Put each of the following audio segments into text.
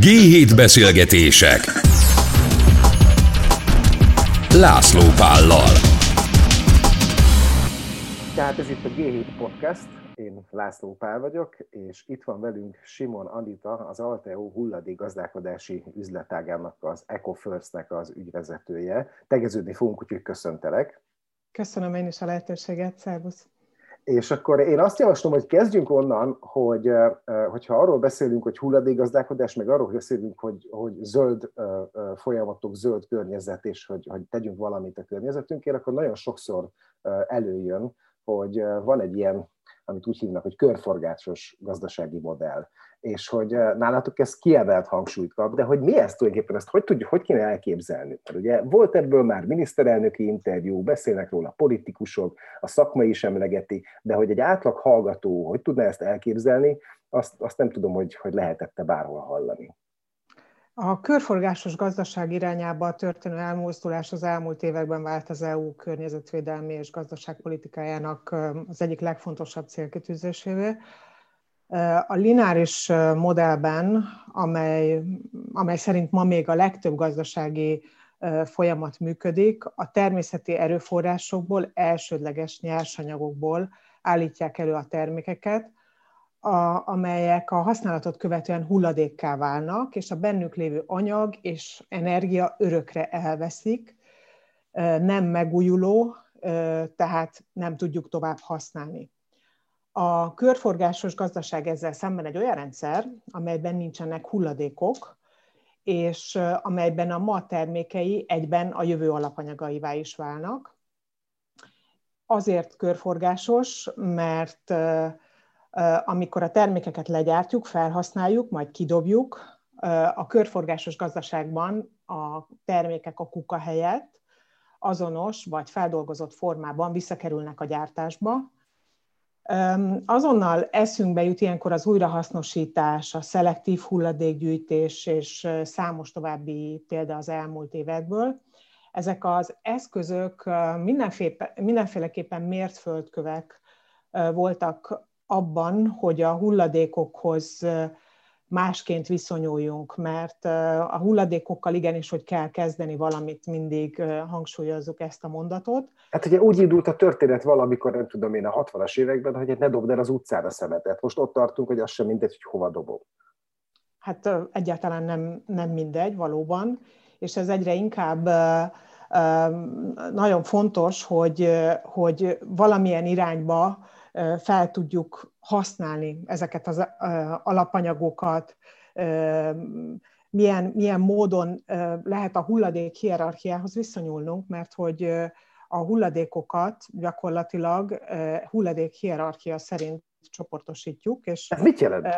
G7 beszélgetések László Pállal Tehát ez itt a G7 Podcast, én László Pál vagyok, és itt van velünk Simon Anita, az Alteo hulladék gazdálkodási üzletágának, az EcoFirst-nek az ügyvezetője. Tegeződni fogunk, úgyhogy köszöntelek. Köszönöm én is a lehetőséget, szervusz! És akkor én azt javaslom, hogy kezdjünk onnan, hogy hogyha arról beszélünk, hogy hulladékgazdálkodás, meg arról beszélünk, hogy, hogy zöld folyamatok, zöld környezet, és hogy, hogy tegyünk valamit a környezetünkért, akkor nagyon sokszor előjön, hogy van egy ilyen, amit úgy hívnak, hogy körforgásos gazdasági modell és hogy eh, nálatok ez kiemelt hangsúlyt kap, de hogy mi ez tulajdonképpen, ezt hogy tudjuk, hogy kéne elképzelni? Mert ugye volt ebből már miniszterelnöki interjú, beszélnek róla politikusok, a szakma is emlegeti, de hogy egy átlag hallgató hogy tudná ezt elképzelni, azt, azt nem tudom, hogy, hogy lehetette bárhol hallani. A körforgásos gazdaság irányába történő elmozdulás az elmúlt években vált az EU környezetvédelmi és gazdaságpolitikájának az egyik legfontosabb célkitűzésévé. A lineáris modellben, amely, amely szerint ma még a legtöbb gazdasági folyamat működik, a természeti erőforrásokból, elsődleges nyersanyagokból állítják elő a termékeket, a, amelyek a használatot követően hulladékká válnak, és a bennük lévő anyag és energia örökre elveszik, nem megújuló, tehát nem tudjuk tovább használni. A körforgásos gazdaság ezzel szemben egy olyan rendszer, amelyben nincsenek hulladékok, és amelyben a ma termékei egyben a jövő alapanyagaivá is válnak. Azért körforgásos, mert amikor a termékeket legyártjuk, felhasználjuk, majd kidobjuk, a körforgásos gazdaságban a termékek a kuka helyett azonos vagy feldolgozott formában visszakerülnek a gyártásba, Azonnal eszünkbe jut ilyenkor az újrahasznosítás, a szelektív hulladékgyűjtés és számos további példa az elmúlt évekből. Ezek az eszközök mindenféleképpen mért földkövek voltak abban, hogy a hulladékokhoz másként viszonyuljunk, mert a hulladékokkal igenis, hogy kell kezdeni valamit, mindig hangsúlyozzuk ezt a mondatot. Hát ugye úgy indult a történet valamikor, nem tudom én, a 60-as években, hogy ne dobd el az utcára szemetet. Most ott tartunk, hogy az sem mindegy, hogy hova dobom. Hát egyáltalán nem, nem mindegy, valóban, és ez egyre inkább nagyon fontos, hogy, hogy valamilyen irányba fel tudjuk használni ezeket az alapanyagokat, milyen, milyen módon lehet a hulladék hierarchiához viszonyulnunk, mert hogy a hulladékokat gyakorlatilag hulladék hierarchia szerint csoportosítjuk. És Ez mit jelent?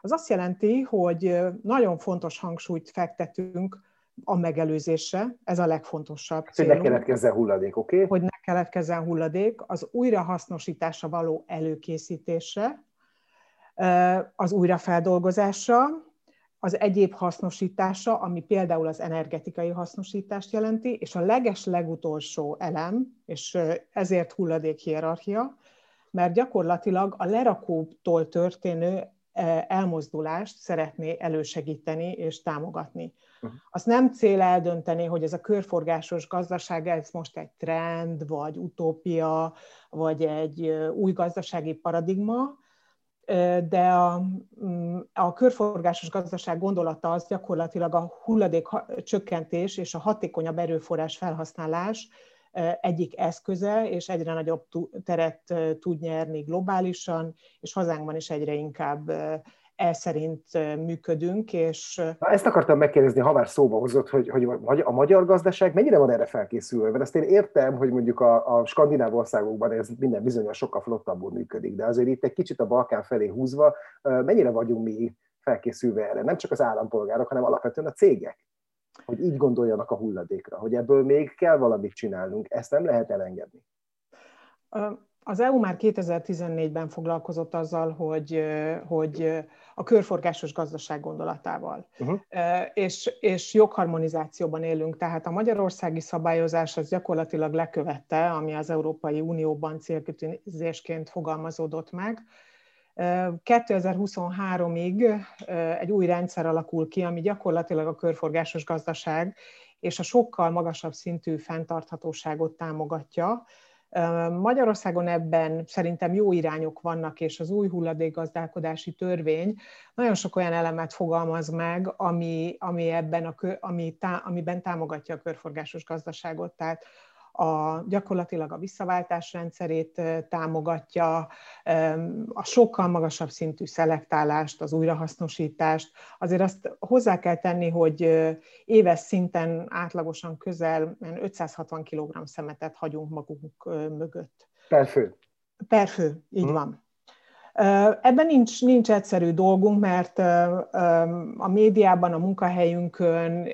Az azt jelenti, hogy nagyon fontos hangsúlyt fektetünk a megelőzésre, ez a legfontosabb célunk. Hogy ne keletkezzen hulladék, oké? Okay? Hogy ne keletkezzen hulladék, az újrahasznosításra való előkészítésre, az újrafeldolgozásra, az egyéb hasznosítása, ami például az energetikai hasznosítást jelenti, és a leges legutolsó elem, és ezért hulladék hierarchia, mert gyakorlatilag a lerakótól történő elmozdulást szeretné elősegíteni és támogatni. Azt nem cél eldönteni, hogy ez a körforgásos gazdaság, ez most egy trend, vagy utópia, vagy egy új gazdasági paradigma, de a, mm, a körforgásos gazdaság gondolata az gyakorlatilag a hulladék csökkentés és a hatékonyabb erőforrás felhasználás egyik eszköze, és egyre nagyobb teret tud nyerni globálisan, és hazánkban is egyre inkább e szerint működünk. És... Na, ezt akartam megkérdezni, ha már szóba hozott, hogy, hogy a magyar gazdaság mennyire van erre felkészülve? Mert ezt én értem, hogy mondjuk a, a skandináv országokban ez minden bizonyos sokkal flottabbul működik, de azért itt egy kicsit a Balkán felé húzva, mennyire vagyunk mi felkészülve erre? Nem csak az állampolgárok, hanem alapvetően a cégek hogy így gondoljanak a hulladékra, hogy ebből még kell valamit csinálnunk, ezt nem lehet elengedni. Az EU már 2014-ben foglalkozott azzal, hogy, hogy a körforgásos gazdaság gondolatával. Uh-huh. És, és jogharmonizációban élünk, tehát a magyarországi szabályozás az gyakorlatilag lekövette, ami az Európai Unióban célkütőzésként fogalmazódott meg. 2023-ig egy új rendszer alakul ki, ami gyakorlatilag a körforgásos gazdaság és a sokkal magasabb szintű fenntarthatóságot támogatja. Magyarországon ebben szerintem jó irányok vannak, és az új hulladékgazdálkodási törvény nagyon sok olyan elemet fogalmaz meg, ami, ami ebben a, ami, tá, amiben támogatja a körforgásos gazdaságot. Tehát a, gyakorlatilag a visszaváltás rendszerét támogatja, a sokkal magasabb szintű szelektálást, az újrahasznosítást. Azért azt hozzá kell tenni, hogy éves szinten átlagosan közel 560 kg szemetet hagyunk magunk mögött. Per fő. Per fő, így hmm. van. Ebben nincs, nincs egyszerű dolgunk, mert a médiában, a munkahelyünkön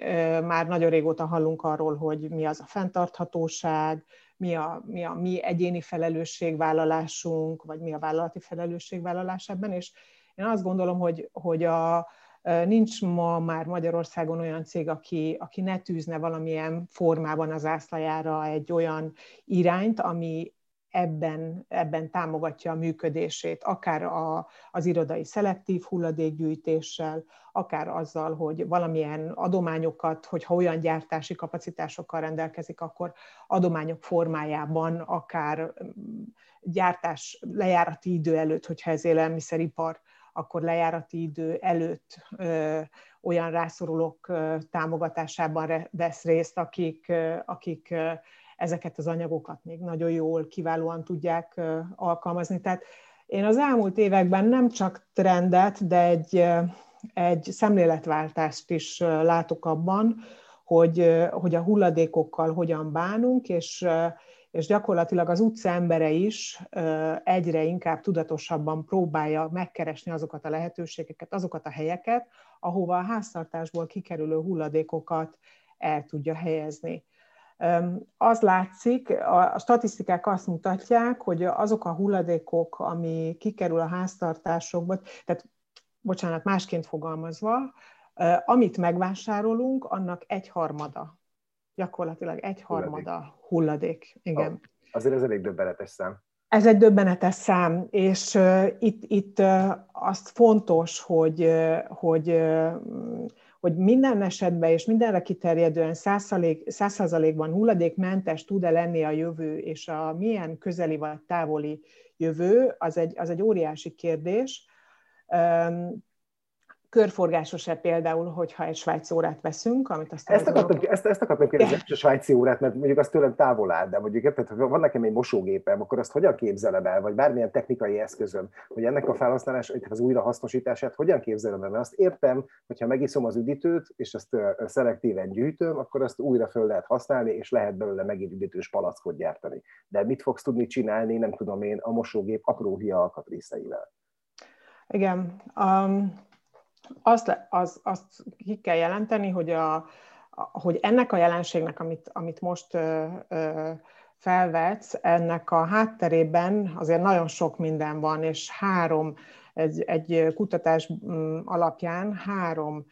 már nagyon régóta hallunk arról, hogy mi az a fenntarthatóság, mi a, mi a mi egyéni felelősségvállalásunk, vagy mi a vállalati felelősségvállalás ebben, és én azt gondolom, hogy, hogy a, nincs ma már Magyarországon olyan cég, aki, aki ne tűzne valamilyen formában az ászlajára egy olyan irányt, ami ebben, ebben támogatja a működését, akár a, az irodai szelektív hulladékgyűjtéssel, akár azzal, hogy valamilyen adományokat, hogyha olyan gyártási kapacitásokkal rendelkezik, akkor adományok formájában, akár mm, gyártás lejárati idő előtt, hogyha ez élelmiszeripar, akkor lejárati idő előtt ö, olyan rászorulók ö, támogatásában vesz részt, akik, ö, akik ezeket az anyagokat még nagyon jól, kiválóan tudják alkalmazni. Tehát én az elmúlt években nem csak trendet, de egy, egy szemléletváltást is látok abban, hogy, hogy a hulladékokkal hogyan bánunk, és, és gyakorlatilag az utca embere is egyre inkább tudatosabban próbálja megkeresni azokat a lehetőségeket, azokat a helyeket, ahova a háztartásból kikerülő hulladékokat el tudja helyezni. Az látszik, a statisztikák azt mutatják, hogy azok a hulladékok, ami kikerül a háztartásokba, tehát bocsánat, másként fogalmazva, amit megvásárolunk, annak egy harmada, gyakorlatilag egy harmada hulladék. Igen. Oh, azért ez elég döbbenetes szám. Ez egy döbbenetes szám, és uh, itt, itt uh, azt fontos, hogy, uh, hogy hogy minden esetben és mindenre kiterjedően százszázalékban hulladékmentes tud-e lenni a jövő, és a milyen közeli vagy távoli jövő, az egy, az egy óriási kérdés körforgásos-e például, hogyha egy svájci órát veszünk, amit aztán... Ezt akartam, azonok... ezt, ezt akartam kérdezni, a svájci órát, mert mondjuk az tőlem távol áll, de mondjuk érted, ha van nekem egy mosógépem, akkor azt hogyan képzelem el, vagy bármilyen technikai eszközöm, hogy ennek a felhasználás, az újrahasznosítását hogyan képzelem el, mert azt értem, hogyha megiszom az üdítőt, és azt szelektíven gyűjtöm, akkor azt újra föl lehet használni, és lehet belőle megint üdítős palackot gyártani. De mit fogsz tudni csinálni, nem tudom én, a mosógép apró hia alkatrészeivel? Igen. Um azt, az, azt ki kell jelenteni, hogy, a, hogy ennek a jelenségnek, amit, amit most ö, ö, felvetsz, ennek a hátterében azért nagyon sok minden van, és három, egy, egy kutatás mm, alapján három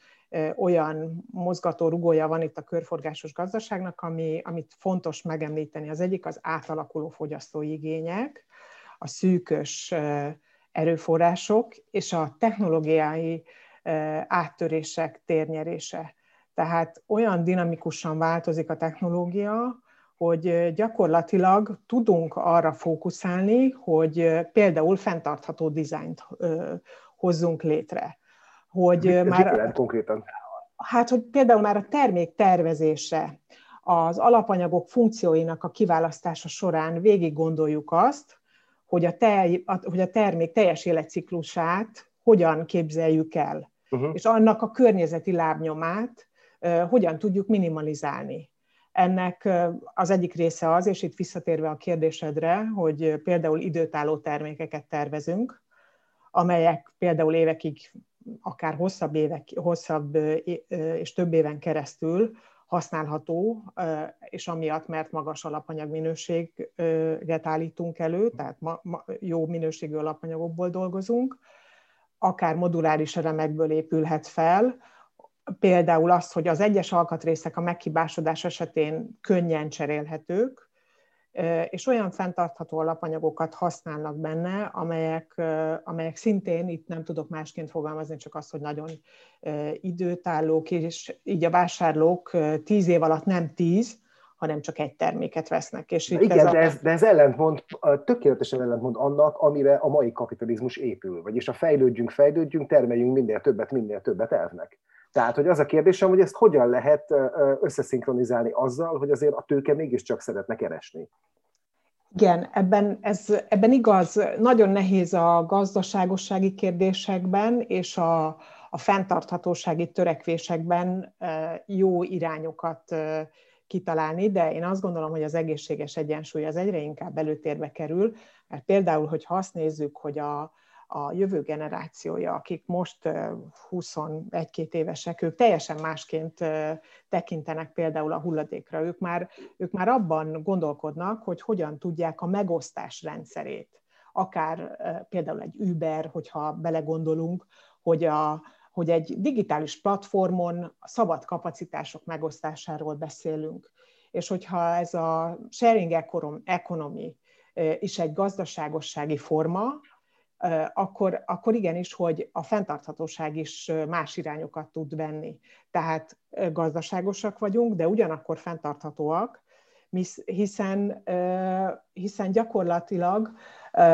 olyan mozgató rugója van itt a körforgásos gazdaságnak, ami, amit fontos megemlíteni. Az egyik az átalakuló fogyasztói igények, a szűkös erőforrások és a technológiai áttörések térnyerése. Tehát olyan dinamikusan változik a technológia, hogy gyakorlatilag tudunk arra fókuszálni, hogy például fenntartható dizájnt hozzunk létre. Hogy Ez már, konkrétan? Hát, hogy például már a termék tervezése, az alapanyagok funkcióinak a kiválasztása során végig gondoljuk azt, hogy a, tej, hogy a termék teljes életciklusát hogyan képzeljük el uh-huh. és annak a környezeti lábnyomát hogyan tudjuk minimalizálni. Ennek az egyik része az, és itt visszatérve a kérdésedre, hogy például időtálló termékeket tervezünk, amelyek például évekig, akár hosszabb, évek, hosszabb és több éven keresztül használható, és amiatt, mert magas alapanyagminőséget állítunk elő, tehát jó minőségű alapanyagokból dolgozunk, akár moduláris elemekből épülhet fel, például az, hogy az egyes alkatrészek a meghibásodás esetén könnyen cserélhetők, és olyan fenntartható alapanyagokat használnak benne, amelyek, amelyek szintén, itt nem tudok másként fogalmazni, csak azt, hogy nagyon időtállók, és így a vásárlók tíz év alatt nem tíz, hanem csak egy terméket vesznek. És itt igen, ez de, ez, de ez ellentmond, tökéletesen ellentmond annak, amire a mai kapitalizmus épül. Vagyis a fejlődjünk, fejlődjünk, termeljünk minél többet, minél többet elvnek. Tehát, hogy az a kérdésem, hogy ezt hogyan lehet összeszinkronizálni azzal, hogy azért a tőke mégiscsak szeretne keresni. Igen, ebben, ez, ebben igaz, nagyon nehéz a gazdaságossági kérdésekben és a, a fenntarthatósági törekvésekben jó irányokat kitalálni, de én azt gondolom, hogy az egészséges egyensúly az egyre inkább előtérbe kerül, mert például, hogy azt nézzük, hogy a, a jövő generációja, akik most 21-2 évesek, ők teljesen másként tekintenek például a hulladékra. Ők már, ők már abban gondolkodnak, hogy hogyan tudják a megosztás rendszerét, akár például egy Uber, hogyha belegondolunk, hogy, a, hogy egy digitális platformon a szabad kapacitások megosztásáról beszélünk. És hogyha ez a sharing economy is egy gazdaságossági forma, akkor, akkor igenis, hogy a fenntarthatóság is más irányokat tud venni. Tehát gazdaságosak vagyunk, de ugyanakkor fenntarthatóak, hiszen, hiszen gyakorlatilag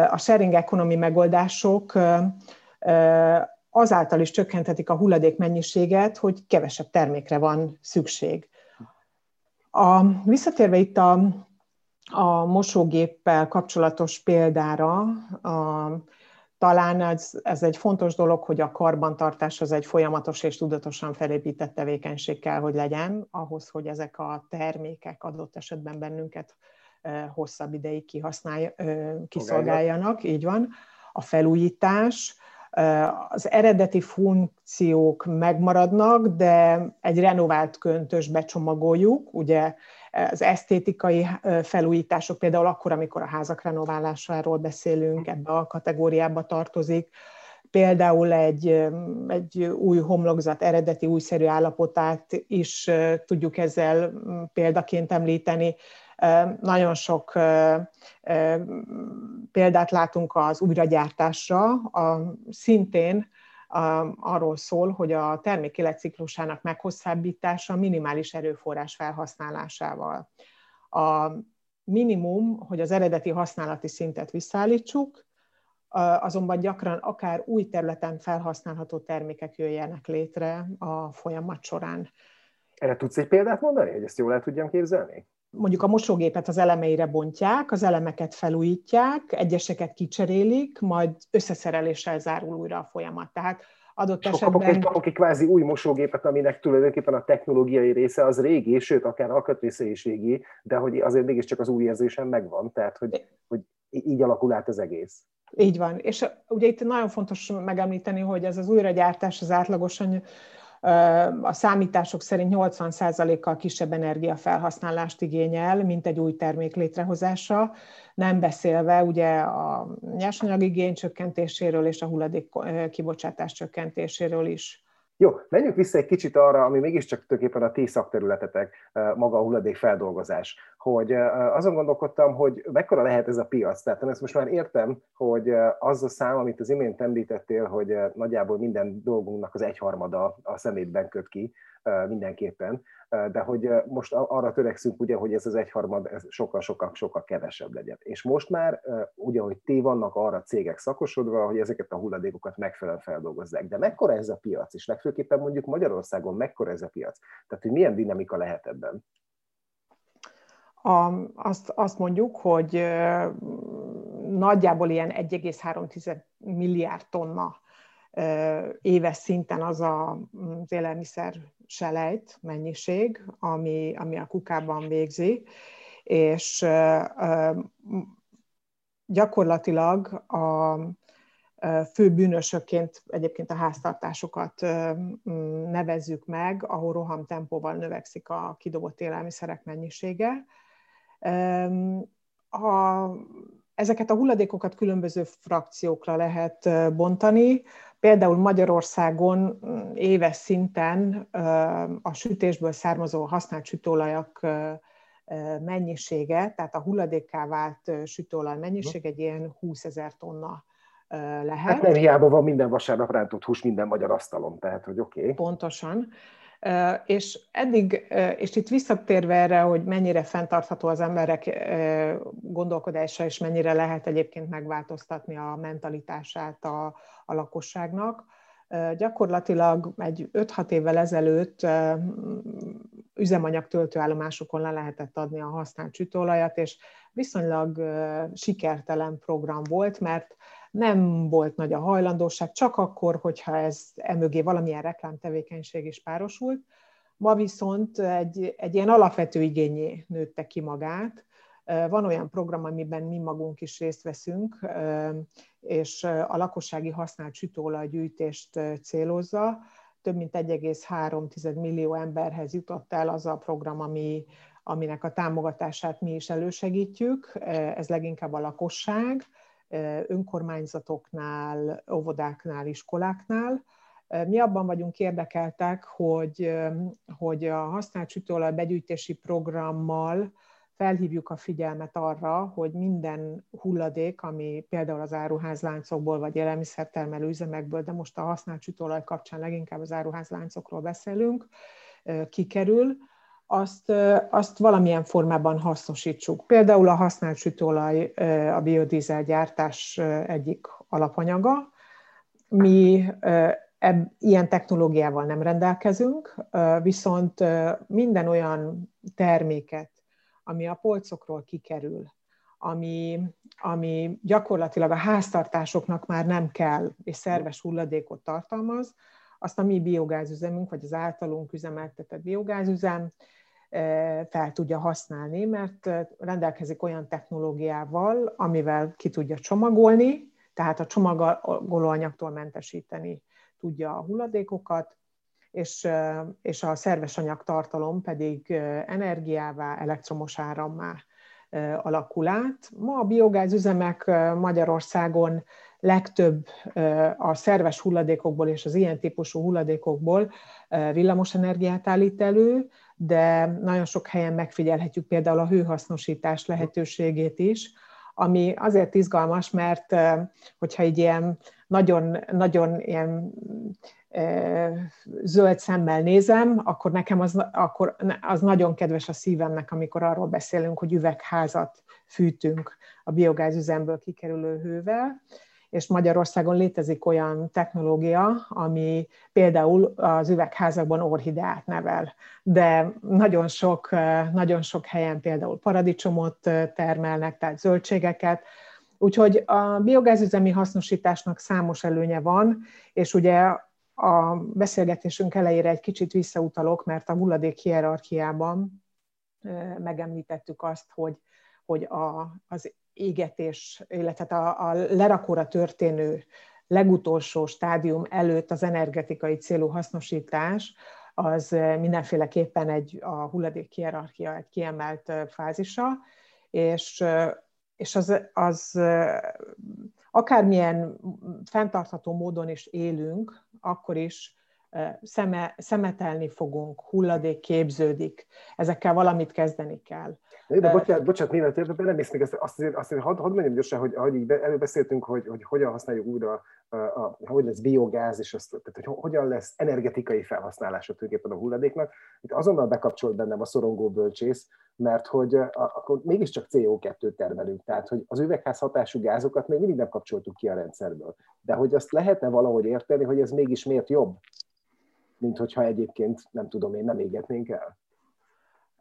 a sharing economy megoldások azáltal is csökkenthetik a hulladék mennyiséget, hogy kevesebb termékre van szükség. A, visszatérve itt a, a mosógéppel kapcsolatos példára, a, talán ez, ez egy fontos dolog, hogy a karbantartás az egy folyamatos és tudatosan felépített tevékenység kell, hogy legyen, ahhoz, hogy ezek a termékek adott esetben bennünket hosszabb ideig kihasználj, kiszolgáljanak, így van. A felújítás, az eredeti funkciók megmaradnak, de egy renovált köntös becsomagoljuk, ugye az esztétikai felújítások, például akkor, amikor a házak renoválásáról beszélünk, ebbe a kategóriába tartozik, például egy, egy új homlokzat eredeti újszerű állapotát is tudjuk ezzel példaként említeni. Nagyon sok példát látunk az újragyártásra, a, szintén arról szól, hogy a termék életciklusának meghosszabbítása minimális erőforrás felhasználásával. A minimum, hogy az eredeti használati szintet visszaállítsuk, azonban gyakran akár új területen felhasználható termékek jöjjenek létre a folyamat során. Erre tudsz egy példát mondani, hogy ezt jól el tudjam képzelni? Mondjuk a mosógépet az elemeire bontják, az elemeket felújítják, egyeseket kicserélik, majd összeszereléssel zárul újra a folyamat. Tehát adott esetben... Kapok kapok egy kvázi új mosógépet, aminek tulajdonképpen a technológiai része az régi, sőt, akár alkatrésze is régi, de hogy azért mégiscsak az új érzésem megvan, tehát hogy, hogy így alakul át az egész. Így van. És ugye itt nagyon fontos megemlíteni, hogy ez az újragyártás az átlagosan a számítások szerint 80%-kal kisebb energiafelhasználást igényel, mint egy új termék létrehozása, nem beszélve ugye a nyersanyagigény csökkentéséről és a hulladék kibocsátás csökkentéséről is. Jó, menjünk vissza egy kicsit arra, ami mégiscsak tulajdonképpen a ti szakterületetek, maga a hulladék feldolgozás, hogy azon gondolkodtam, hogy mekkora lehet ez a piac. Tehát ezt most már értem, hogy az a szám, amit az imént említettél, hogy nagyjából minden dolgunknak az egyharmada a szemétben köt ki, mindenképpen, de hogy most arra törekszünk ugye, hogy ez az egyharmad sokkal-sokkal-sokkal kevesebb legyen. És most már ugye, hogy ti vannak arra cégek szakosodva, hogy ezeket a hulladékokat megfelelően feldolgozzák. De mekkora ez a piac, és legfőképpen mondjuk Magyarországon mekkora ez a piac? Tehát, hogy milyen dinamika lehet ebben? A, azt, azt mondjuk, hogy nagyjából ilyen 1,3 milliárd tonna éves szinten az a, az élelmiszer selejt mennyiség, ami, ami a kukában végzi, és gyakorlatilag a fő bűnösökként egyébként a háztartásokat nevezzük meg, ahol rohamtempóval növekszik a kidobott élelmiszerek mennyisége. A, ezeket a hulladékokat különböző frakciókra lehet bontani. Például Magyarországon éves szinten a sütésből származó használt sütőolajak mennyisége, tehát a hulladékká vált sütőolaj mennyiség egy ilyen 20 ezer tonna lehet. Hát nem hiába van minden vasárnap rántott hús minden magyar asztalon, tehát hogy oké. Okay. Pontosan. És eddig, és itt visszatérve erre, hogy mennyire fenntartható az emberek gondolkodása, és mennyire lehet egyébként megváltoztatni a mentalitását a, a lakosságnak, gyakorlatilag egy 5-6 évvel ezelőtt üzemanyag töltőállomásokon le lehetett adni a használt sütőolajat, és viszonylag sikertelen program volt, mert nem volt nagy a hajlandóság, csak akkor, hogyha ez emögé valamilyen reklámtevékenység is párosult. Ma viszont egy, egy ilyen alapvető igényé nőtte ki magát. Van olyan program, amiben mi magunk is részt veszünk, és a lakossági használt sütőolajgyűjtést célozza. Több mint 1,3 millió emberhez jutott el az a program, ami, aminek a támogatását mi is elősegítjük. Ez leginkább a lakosság, önkormányzatoknál, óvodáknál, iskoláknál. Mi abban vagyunk érdekeltek, hogy, hogy a használt sütőolaj begyűjtési programmal felhívjuk a figyelmet arra, hogy minden hulladék, ami például az áruházláncokból vagy élelmiszertermelő üzemekből, de most a használt sütőolaj kapcsán leginkább az áruházláncokról beszélünk, kikerül, azt, azt valamilyen formában hasznosítsuk. Például a használt sütőolaj a biodízel gyártás egyik alapanyaga. Mi ebb, ilyen technológiával nem rendelkezünk, viszont minden olyan terméket, ami a polcokról kikerül, ami, ami gyakorlatilag a háztartásoknak már nem kell, és szerves hulladékot tartalmaz, azt a mi biogázüzemünk, vagy az általunk üzemeltetett biogázüzem fel tudja használni, mert rendelkezik olyan technológiával, amivel ki tudja csomagolni, tehát a csomagolóanyagtól mentesíteni tudja a hulladékokat, és, és a szerves anyagtartalom pedig energiává, elektromos árammá alakul át. Ma a biogázüzemek Magyarországon legtöbb a szerves hulladékokból és az ilyen típusú hulladékokból villamos energiát állít elő, de nagyon sok helyen megfigyelhetjük például a hőhasznosítás lehetőségét is, ami azért izgalmas, mert hogyha egy ilyen nagyon, nagyon ilyen zöld szemmel nézem, akkor nekem az, akkor az nagyon kedves a szívemnek, amikor arról beszélünk, hogy üvegházat fűtünk a biogázüzemből kikerülő hővel, és Magyarországon létezik olyan technológia, ami például az üvegházakban orhideát nevel, de nagyon sok, nagyon sok helyen például paradicsomot termelnek, tehát zöldségeket, Úgyhogy a biogázüzemi hasznosításnak számos előnye van, és ugye a beszélgetésünk elejére egy kicsit visszautalok, mert a hulladék hierarchiában megemlítettük azt, hogy, hogy a, az égetés, illetve a, a lerakóra történő legutolsó stádium előtt az energetikai célú hasznosítás, az mindenféleképpen egy a hulladék hierarchia egy kiemelt fázisa, és, és az, az akármilyen fenntartható módon is élünk, akkor is szeme, szemetelni fogunk, hulladék képződik, ezekkel valamit kezdeni kell. De, de bocsánat, bocsánat mielőtt érte, belemész még ezt, azt azért, azt azért hadd, hadd mondjam gyorsan, hogy ahogy így előbeszéltünk, hogy, hogy hogyan használjuk újra, a, a, hogy lesz biogáz, és azt, tehát, hogy hogyan lesz energetikai felhasználása tulajdonképpen a hulladéknak. Itt azonnal bekapcsolt bennem a szorongó bölcsész, mert hogy a, akkor mégiscsak CO2 termelünk, tehát hogy az üvegház hatású gázokat még mindig nem kapcsoltuk ki a rendszerből. De hogy azt lehetne valahogy érteni, hogy ez mégis miért jobb, mint hogyha egyébként, nem tudom én, nem égetnénk el?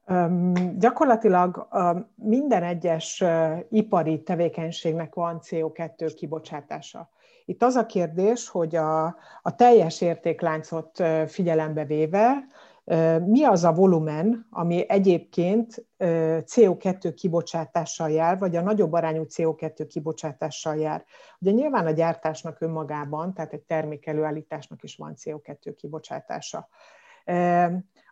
Um, gyakorlatilag uh, minden egyes uh, ipari tevékenységnek van CO2 kibocsátása. Itt az a kérdés, hogy a, a teljes értékláncot uh, figyelembe véve, mi az a volumen, ami egyébként CO2 kibocsátással jár, vagy a nagyobb arányú CO2 kibocsátással jár. Ugye nyilván a gyártásnak önmagában, tehát egy termék előállításnak is van CO2 kibocsátása.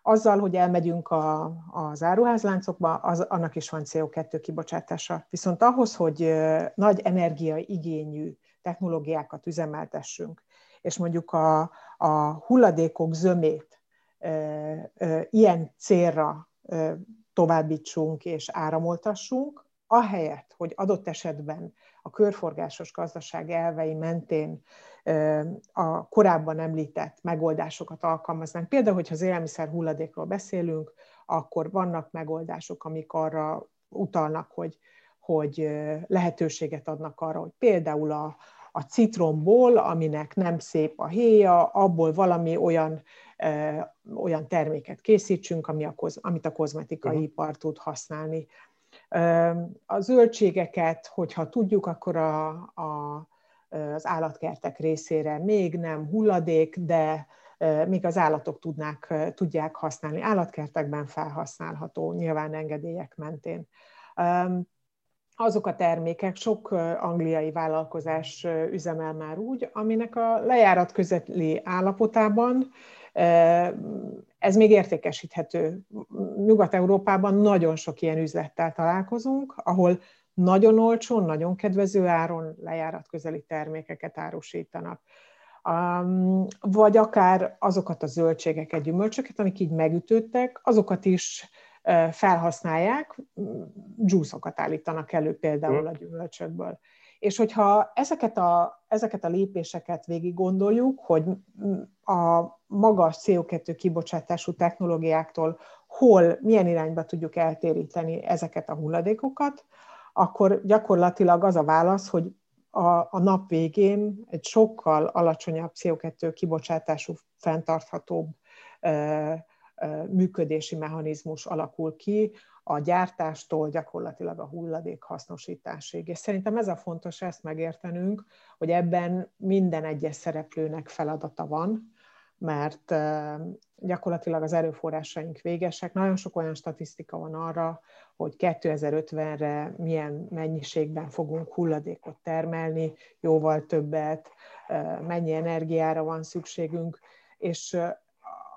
Azzal, hogy elmegyünk a, az áruházláncokba, az, annak is van CO2 kibocsátása. Viszont ahhoz, hogy nagy energiaigényű technológiákat üzemeltessünk, és mondjuk a, a hulladékok zömét ilyen célra továbbítsunk és áramoltassunk, ahelyett, hogy adott esetben a körforgásos gazdaság elvei mentén a korábban említett megoldásokat alkalmaznánk. Például, hogyha az élelmiszer hulladékról beszélünk, akkor vannak megoldások, amik arra utalnak, hogy, hogy lehetőséget adnak arra, hogy például a, a citromból, aminek nem szép a héja, abból valami olyan, olyan terméket készítsünk, ami a, amit a kozmetikai uh-huh. ipar tud használni. A zöldségeket, hogyha tudjuk, akkor a, a, az állatkertek részére még nem hulladék, de még az állatok tudnák, tudják használni. Állatkertekben felhasználható, nyilván engedélyek mentén. Azok a termékek, sok angliai vállalkozás üzemel már úgy, aminek a lejárat közeli állapotában ez még értékesíthető. Nyugat-Európában nagyon sok ilyen üzlettel találkozunk, ahol nagyon olcsó, nagyon kedvező áron lejárat közeli termékeket árusítanak. Vagy akár azokat a zöldségeket, gyümölcsöket, amik így megütődtek, azokat is felhasználják, dzsúszokat állítanak elő például a gyümölcsökből. És hogyha ezeket a, ezeket a lépéseket végig gondoljuk, hogy a magas CO2 kibocsátású technológiáktól hol, milyen irányba tudjuk eltéríteni ezeket a hulladékokat, akkor gyakorlatilag az a válasz, hogy a, a nap végén egy sokkal alacsonyabb CO2 kibocsátású, fenntarthatóbb működési mechanizmus alakul ki, a gyártástól gyakorlatilag a hulladék hasznosításig. És szerintem ez a fontos ezt megértenünk, hogy ebben minden egyes szereplőnek feladata van, mert gyakorlatilag az erőforrásaink végesek. Nagyon sok olyan statisztika van arra, hogy 2050-re milyen mennyiségben fogunk hulladékot termelni, jóval többet, mennyi energiára van szükségünk, és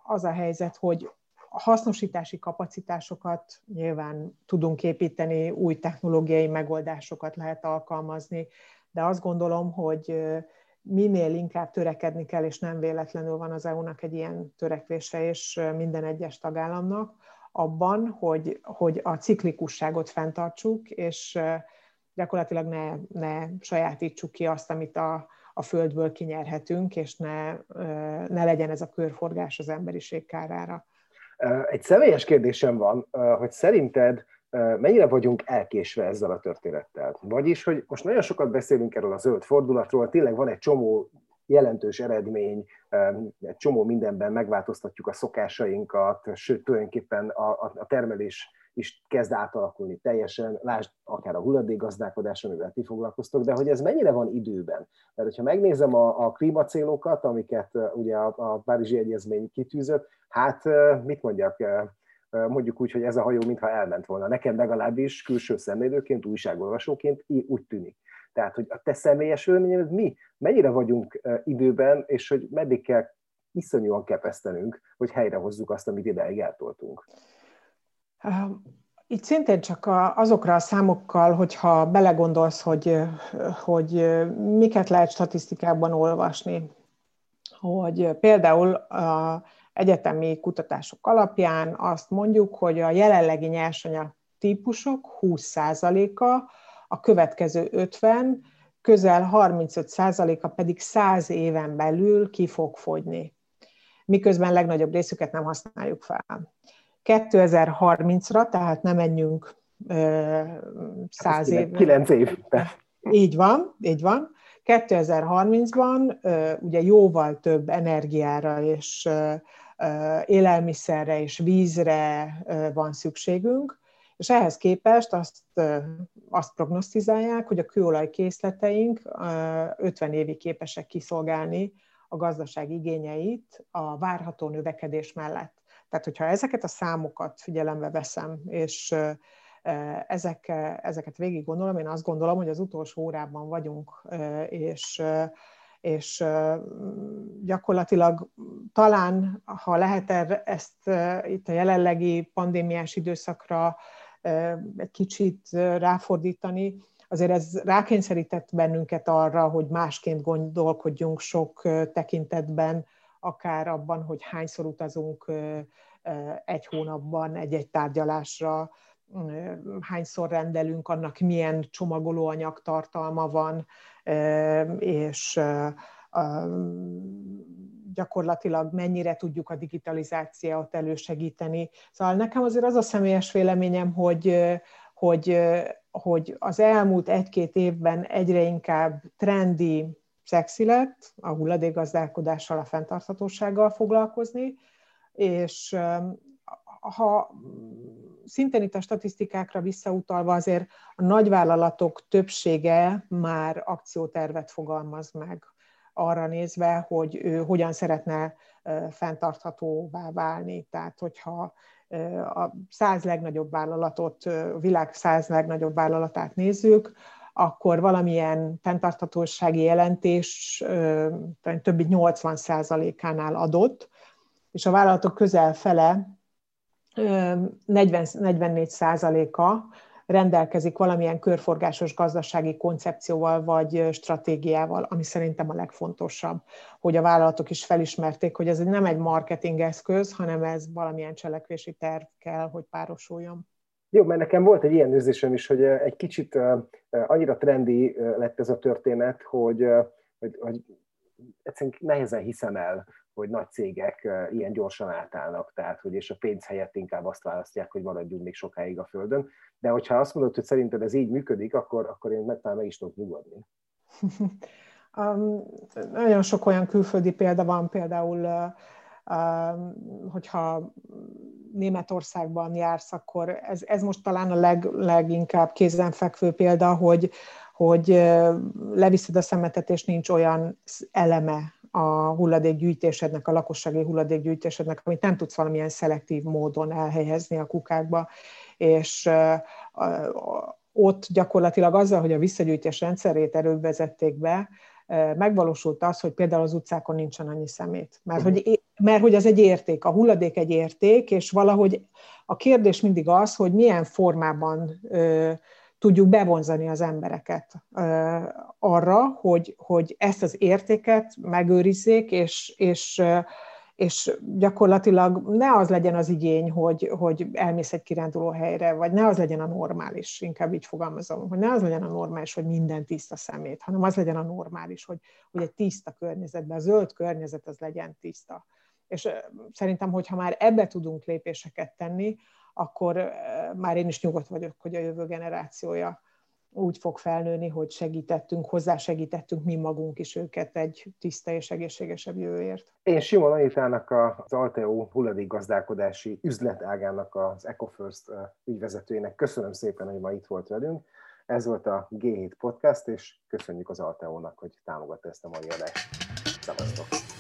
az a helyzet, hogy hasznosítási kapacitásokat nyilván tudunk építeni, új technológiai megoldásokat lehet alkalmazni, de azt gondolom, hogy minél inkább törekedni kell, és nem véletlenül van az EU-nak egy ilyen törekvése, és minden egyes tagállamnak, abban, hogy, hogy a ciklikusságot fenntartsuk, és gyakorlatilag ne, ne sajátítsuk ki azt, amit a, a földből kinyerhetünk, és ne, ne legyen ez a körforgás az emberiség kárára. Egy személyes kérdésem van, hogy szerinted mennyire vagyunk elkésve ezzel a történettel? Vagyis, hogy most nagyon sokat beszélünk erről a zöld fordulatról, tényleg van egy csomó jelentős eredmény, egy csomó mindenben megváltoztatjuk a szokásainkat, sőt, tulajdonképpen a, a termelés is kezd átalakulni teljesen, lásd akár a hulladékgazdálkodás, amivel ti foglalkoztok, de hogy ez mennyire van időben? Mert hogyha megnézem a, a klímacélokat, amiket ugye a, a Párizsi Egyezmény kitűzött, hát mit mondjak, mondjuk úgy, hogy ez a hajó mintha elment volna. Nekem legalábbis külső szemlélőként, újságolvasóként úgy tűnik. Tehát, hogy a te személyes élményed mi? Mennyire vagyunk időben, és hogy meddig kell iszonyúan kepesztenünk, hogy helyrehozzuk azt, amit ideig eltoltunk? Itt szintén csak azokra a számokkal, hogyha belegondolsz, hogy, hogy miket lehet statisztikákban olvasni, hogy például a egyetemi kutatások alapján azt mondjuk, hogy a jelenlegi nyersanyag típusok 20%-a, a következő 50, közel 35%-a pedig 100 éven belül ki fog fogyni, miközben legnagyobb részüket nem használjuk fel. 2030-ra, tehát nem menjünk 100 év. 9 év. Így van, így van. 2030-ban ugye jóval több energiára és élelmiszerre és vízre van szükségünk, és ehhez képest azt, azt prognosztizálják, hogy a kőolaj készleteink 50 évig képesek kiszolgálni a gazdaság igényeit a várható növekedés mellett. Tehát, hogyha ezeket a számokat figyelembe veszem, és ezek, ezeket végig gondolom, én azt gondolom, hogy az utolsó órában vagyunk, és és gyakorlatilag talán, ha lehet ezt itt a jelenlegi pandémiás időszakra egy kicsit ráfordítani, azért ez rákényszerített bennünket arra, hogy másként gondolkodjunk sok tekintetben akár abban, hogy hányszor utazunk egy hónapban egy-egy tárgyalásra, hányszor rendelünk, annak milyen csomagolóanyag tartalma van, és gyakorlatilag mennyire tudjuk a digitalizációt elősegíteni. Szóval nekem azért az a személyes véleményem, hogy, hogy, hogy az elmúlt egy-két évben egyre inkább trendi, szexi lett a hulladékgazdálkodással, a fenntarthatósággal foglalkozni, és ha szintén itt a statisztikákra visszautalva azért a nagyvállalatok többsége már akciótervet fogalmaz meg arra nézve, hogy ő hogyan szeretne fenntarthatóvá válni. Tehát, hogyha a száz legnagyobb vállalatot, a világ száz legnagyobb vállalatát nézzük, akkor valamilyen fenntarthatósági jelentés több mint 80% ánál adott, és a vállalatok közel fele 40, 44 százaléka rendelkezik valamilyen körforgásos gazdasági koncepcióval vagy stratégiával, ami szerintem a legfontosabb, hogy a vállalatok is felismerték, hogy ez nem egy marketing eszköz, hanem ez valamilyen cselekvési terv kell, hogy párosuljon. Jó, mert nekem volt egy ilyen érzésem is, hogy egy kicsit annyira trendi lett ez a történet, hogy, hogy, hogy egyszerűen nehezen hiszem el, hogy nagy cégek ilyen gyorsan átállnak, tehát hogy és a pénz helyett inkább azt választják, hogy maradjunk még sokáig a Földön. De hogyha azt mondod, hogy szerinted ez így működik, akkor, akkor én meg, meg is tudok nyugodni. um, nagyon sok olyan külföldi példa van, például uh, hogyha Németországban jársz, akkor ez, ez most talán a leg, leginkább kézenfekvő példa, hogy, hogy leviszed a szemetet, és nincs olyan eleme a hulladékgyűjtésednek, a lakossági hulladékgyűjtésednek, amit nem tudsz valamilyen szelektív módon elhelyezni a kukákba, és ott gyakorlatilag azzal, hogy a visszagyűjtés rendszerét erővezették be, megvalósult az, hogy például az utcákon nincsen annyi szemét. Mert hogy, mert hogy ez egy érték, a hulladék egy érték, és valahogy a kérdés mindig az, hogy milyen formában tudjuk bevonzani az embereket arra, hogy, hogy ezt az értéket megőrizzék, és, és, és gyakorlatilag ne az legyen az igény, hogy, hogy elmész egy kiránduló helyre, vagy ne az legyen a normális, inkább így fogalmazom, hogy ne az legyen a normális, hogy minden tiszta szemét, hanem az legyen a normális, hogy, hogy egy tiszta környezetben, a zöld környezet az legyen tiszta. És szerintem, hogyha már ebbe tudunk lépéseket tenni, akkor már én is nyugodt vagyok, hogy a jövő generációja úgy fog felnőni, hogy segítettünk, hozzá segítettünk mi magunk is őket egy tiszta és egészségesebb jövőért. Én Simon Anitának az Alteo hulladékgazdálkodási üzletágának az EcoFirst ügyvezetőjének köszönöm szépen, hogy ma itt volt velünk. Ez volt a G7 Podcast, és köszönjük az Alteónak, hogy támogatta ezt a mai adást. Szevasztok!